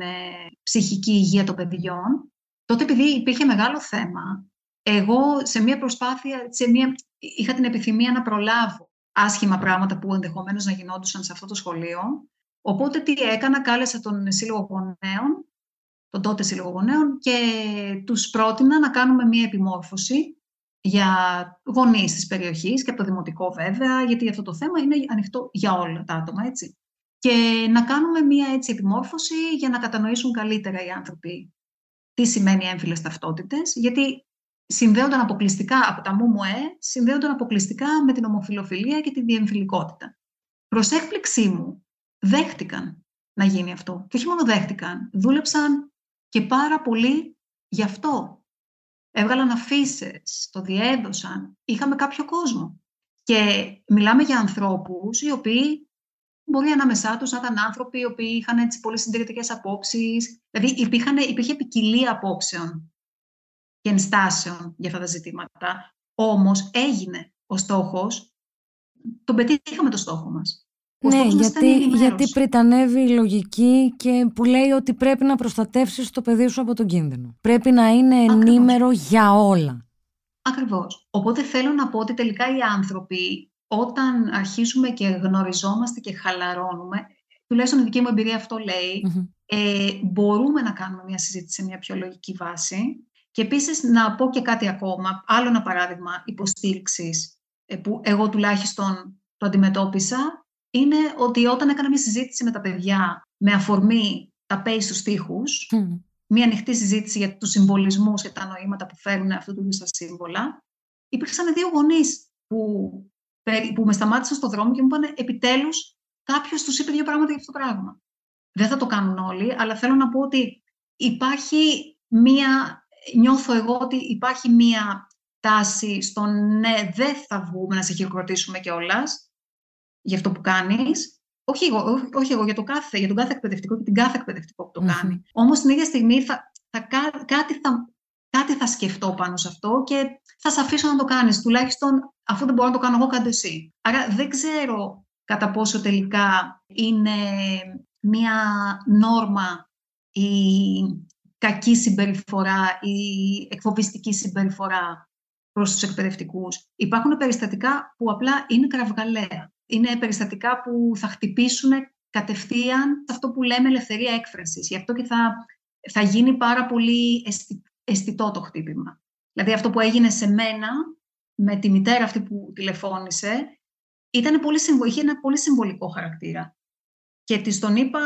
Speaker 3: ψυχική υγεία των παιδιών, τότε επειδή υπήρχε μεγάλο θέμα, εγώ σε μια προσπάθεια, σε μια, είχα την επιθυμία να προλάβω άσχημα πράγματα που ενδεχομένως να γινόντουσαν σε αυτό το σχολείο. Οπότε τι έκανα, κάλεσα τον Σύλλογο Γονέων τον τότε Σύλλογο Γονέων και τους πρότεινα να κάνουμε μία επιμόρφωση για γονείς της περιοχής και από το Δημοτικό βέβαια, γιατί αυτό το θέμα είναι ανοιχτό για όλα τα άτομα, έτσι. Και να κάνουμε μία έτσι επιμόρφωση για να κατανοήσουν καλύτερα οι άνθρωποι τι σημαίνει έμφυλες ταυτότητες, γιατί συνδέονταν αποκλειστικά από τα ΜΟΜΟΕ, συνδέονταν αποκλειστικά με την ομοφιλοφιλία και τη διεμφυλικότητα. Προς έκπληξή μου, δέχτηκαν να γίνει αυτό. Και όχι μόνο δέχτηκαν, δούλεψαν και πάρα πολύ γι' αυτό. Έβγαλαν αφήσεις, το διέδωσαν, είχαμε κάποιο κόσμο. Και μιλάμε για ανθρώπους οι οποίοι μπορεί ανάμεσά τους να ήταν άνθρωποι οι οποίοι είχαν έτσι πολύ συντηρητικές απόψεις. Δηλαδή υπήρχαν, υπήρχε ποικιλία απόψεων και ενστάσεων για αυτά τα ζητήματα. Όμως έγινε ο στόχος, τον πετύχαμε το στόχο μας.
Speaker 1: Ναι, γιατί, γιατί πριτανεύει η λογική και που λέει ότι πρέπει να προστατεύσεις το παιδί σου από τον κίνδυνο. Πρέπει να είναι ενήμερο για όλα.
Speaker 3: Ακριβώς. Οπότε θέλω να πω ότι τελικά οι άνθρωποι όταν αρχίζουμε και γνωριζόμαστε και χαλαρώνουμε, τουλάχιστον η δική μου εμπειρία αυτό ε, μπορούμε να κάνουμε μια συζήτηση σε μια πιο λογική βάση. Και επίσης να πω και κάτι ακόμα, άλλο ένα παράδειγμα υποστήριξης ε, που εγώ τουλάχιστον το αντιμετώπισα είναι ότι όταν έκανα μια συζήτηση με τα παιδιά με αφορμή τα πέι στους στίχους, μια ανοιχτή συζήτηση για τους συμβολισμούς και τα νοήματα που φέρουν αυτού του τα σύμβολα, υπήρξαν δύο γονείς που, που με σταμάτησαν στον δρόμο και μου είπαν επιτέλους κάποιος τους είπε δύο πράγματα για αυτό το πράγμα. Δεν θα το κάνουν όλοι, αλλά θέλω να πω ότι υπάρχει μία, νιώθω εγώ ότι υπάρχει μία τάση στο ναι, δεν θα βγούμε να σε χειροκροτήσουμε κιόλας για αυτό που κάνεις, όχι εγώ, όχι εγώ για, το κάθε, για τον κάθε εκπαιδευτικό και την κάθε εκπαιδευτικό που το κάνει. Όμως την ίδια στιγμή θα, θα, κάτι, θα, κάτι θα σκεφτώ πάνω σε αυτό και θα σε αφήσω να το κάνεις. Τουλάχιστον αφού δεν μπορώ να το κάνω εγώ, κάντε εσύ. Άρα δεν ξέρω κατά πόσο τελικά είναι μία νόρμα η κακή συμπεριφορά, η εκφοβιστική συμπεριφορά προς τους εκπαιδευτικούς. Υπάρχουν περιστατικά που απλά είναι κραυγαλαία είναι περιστατικά που θα χτυπήσουν κατευθείαν αυτό που λέμε ελευθερία έκφρασης. Γι' αυτό και θα, θα γίνει πάρα πολύ αισθητό το χτύπημα. Δηλαδή αυτό που έγινε σε μένα, με τη μητέρα αυτή που τηλεφώνησε, ήταν πολύ, είχε ένα πολύ συμβολικό χαρακτήρα. Και της τον είπα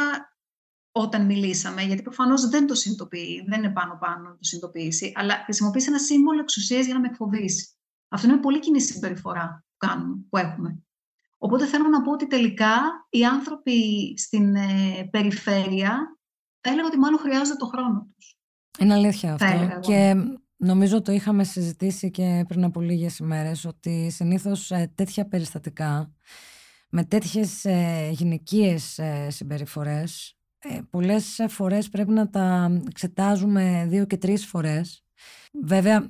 Speaker 3: όταν μιλήσαμε, γιατί προφανώς δεν το συνειδητοποιεί, δεν είναι πάνω-πάνω να το συνειδητοποιήσει, αλλά χρησιμοποίησε ένα σύμβολο εξουσίας για να με εκφοβήσει. Αυτό είναι πολύ κοινή συμπεριφορά που, κάνουμε, που έχουμε. Οπότε θέλω να πω ότι τελικά οι άνθρωποι στην ε, περιφέρεια έλεγα ότι μάλλον χρειάζονται το χρόνο τους.
Speaker 1: Είναι αλήθεια αυτό. Και νομίζω το είχαμε συζητήσει και πριν από λίγες ημέρες ότι συνήθως ε, τέτοια περιστατικά με τέτοιες ε, γυναικείες ε, συμπεριφορές ε, πολλές φορές πρέπει να τα εξετάζουμε δύο και τρεις φορές. Βέβαια,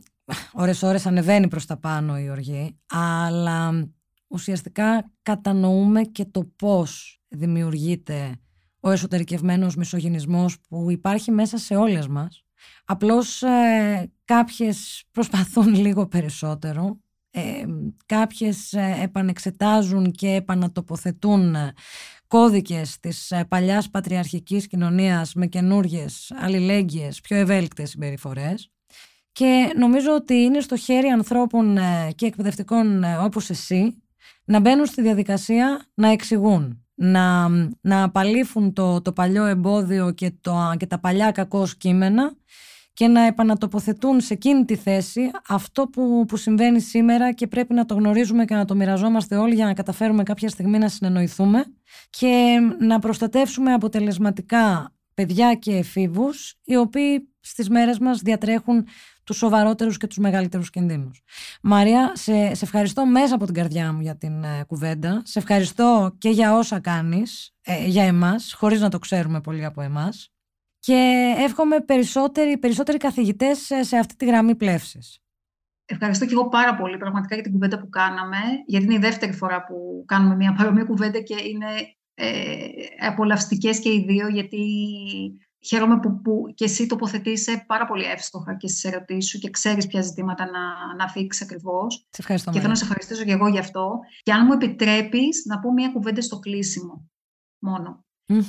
Speaker 1: ώρες ώρες ανεβαίνει προς τα πάνω η οργή, αλλά ουσιαστικά κατανοούμε και το πώς δημιουργείται ο εσωτερικευμένος μισογυνισμός που υπάρχει μέσα σε όλες μας. Απλώς ε, κάποιες προσπαθούν λίγο περισσότερο, ε, κάποιες ε, επανεξετάζουν και επανατοποθετούν κώδικες της ε, παλιάς πατριαρχικής κοινωνίας με καινούργιες, αλληλέγγυες, πιο ευέλικτες συμπεριφορές. Και νομίζω ότι είναι στο χέρι ανθρώπων ε, και εκπαιδευτικών ε, όπως εσύ να μπαίνουν στη διαδικασία να εξηγούν, να, να απαλήφουν το, το παλιό εμπόδιο και, το, και τα παλιά κακό κείμενα και να επανατοποθετούν σε εκείνη τη θέση αυτό που, που συμβαίνει σήμερα και πρέπει να το γνωρίζουμε και να το μοιραζόμαστε όλοι για να καταφέρουμε κάποια στιγμή να συνεννοηθούμε και να προστατεύσουμε αποτελεσματικά παιδιά και εφήβους οι οποίοι στις μέρες μας διατρέχουν τους σοβαρότερους και τους μεγαλύτερους κινδύνους. Μαρία, σε, σε ευχαριστώ μέσα από την καρδιά μου για την ε, κουβέντα. Σε ευχαριστώ και για όσα κάνεις ε, για εμάς, χωρίς να το ξέρουμε πολύ από εμάς και εύχομαι περισσότεροι, περισσότεροι καθηγητές σε αυτή τη γραμμή πλεύσης.
Speaker 3: Ευχαριστώ και εγώ πάρα πολύ πραγματικά για την κουβέντα που κάναμε, γιατί είναι η δεύτερη φορά που κάνουμε μια παρόμοια κουβέντα και είναι ε, απολαυστικές και οι δύο, γιατί χαίρομαι που, που και εσύ τοποθετείσαι πάρα πολύ εύστοχα και στις ερωτήσεις σου και ξέρεις ποια ζητήματα να, να αφήξεις ακριβώς.
Speaker 1: Σε ευχαριστώ.
Speaker 3: Και θέλω να σε ευχαριστήσω και εγώ γι' αυτό. Και αν μου επιτρέπεις να πω μια κουβέντα στο κλείσιμο μόνο.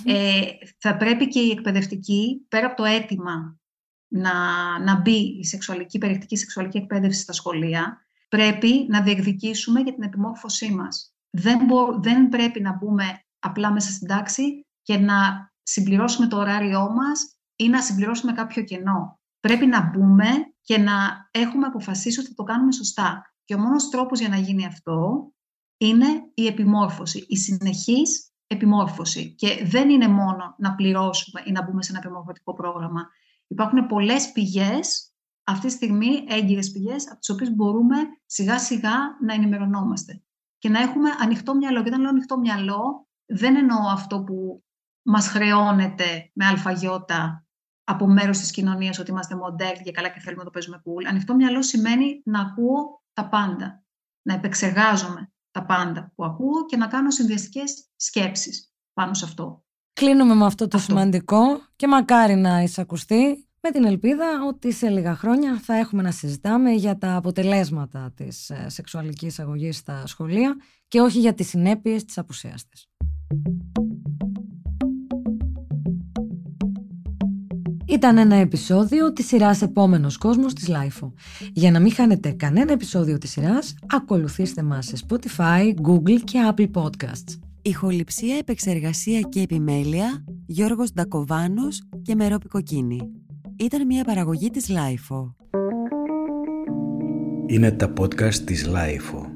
Speaker 3: Ε, θα πρέπει και η εκπαιδευτική, πέρα από το αίτημα να, να μπει η σεξουαλική, περιεκτική σεξουαλική εκπαίδευση στα σχολεία, πρέπει να διεκδικήσουμε για την επιμόρφωσή μας. Δεν, δεν πρέπει να μπούμε απλά μέσα στην τάξη και να συμπληρώσουμε το ωράριό μας ή να συμπληρώσουμε κάποιο κενό. Πρέπει να μπούμε και να έχουμε αποφασίσει ότι θα το κάνουμε σωστά. Και ο μόνος τρόπος για να γίνει αυτό είναι η επιμόρφωση, η συνεχής επιμόρφωση. Και δεν είναι μόνο να πληρώσουμε ή να μπούμε σε ένα επιμορφωτικό πρόγραμμα. Υπάρχουν πολλές πηγές, αυτή τη στιγμή έγκυρες πηγές, από τις οποίες μπορούμε σιγά σιγά να ενημερωνόμαστε. Και να έχουμε ανοιχτό μυαλό. Και όταν λέω ανοιχτό μυαλό, δεν εννοώ αυτό που μας χρεώνεται με αλφαγιώτα από μέρος της κοινωνίας ότι είμαστε μοντέλ και καλά και θέλουμε να το παίζουμε cool. Ανοιχτό μυαλό σημαίνει να ακούω τα πάντα, να επεξεργάζομαι τα πάντα που ακούω και να κάνω συνδυαστικές σκέψεις πάνω σε αυτό.
Speaker 1: Κλείνουμε με αυτό το σημαντικό και μακάρι να εισακουστεί με την ελπίδα ότι σε λίγα χρόνια θα έχουμε να συζητάμε για τα αποτελέσματα της ε, σεξουαλικής αγωγής στα σχολεία και όχι για τις συνέπειες της απουσίας της. Ήταν ένα επεισόδιο της σειράς «Επόμενος κόσμος» της Lifeo. Για να μην χάνετε κανένα επεισόδιο της σειράς, ακολουθήστε μας σε Spotify, Google και Apple Podcasts.
Speaker 4: Ηχοληψία, επεξεργασία και επιμέλεια, Γιώργος Ντακοβάνος και Μερόπη Κοκκίνη. Ήταν μια παραγωγή της Lifeo.
Speaker 2: Είναι τα podcast της Lifeo.